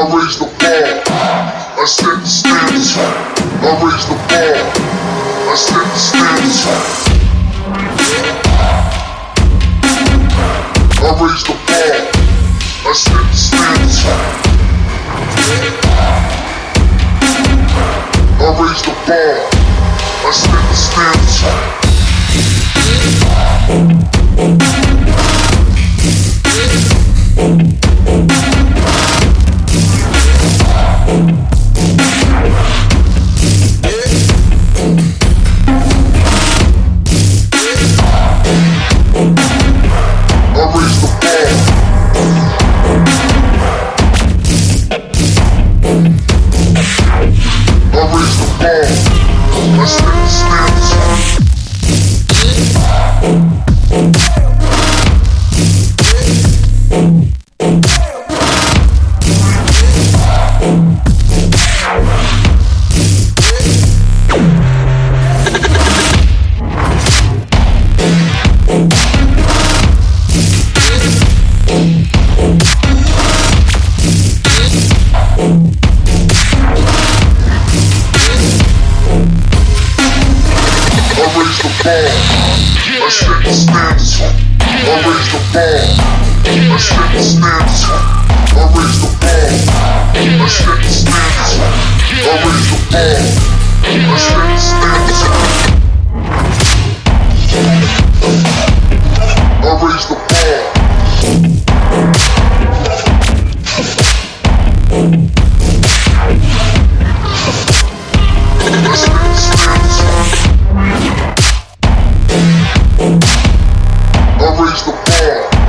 I raise the bar. I set the standards. I raise the bar. I set the standards. I raise the bar. I set the standards. I raise the bar. I set the standards. Música bar. I set the standards. I raise the bar. I set the standards. I raise the bar. I set the standards. I raise the bar. I set the standards. I raise the bar. Raise the bar.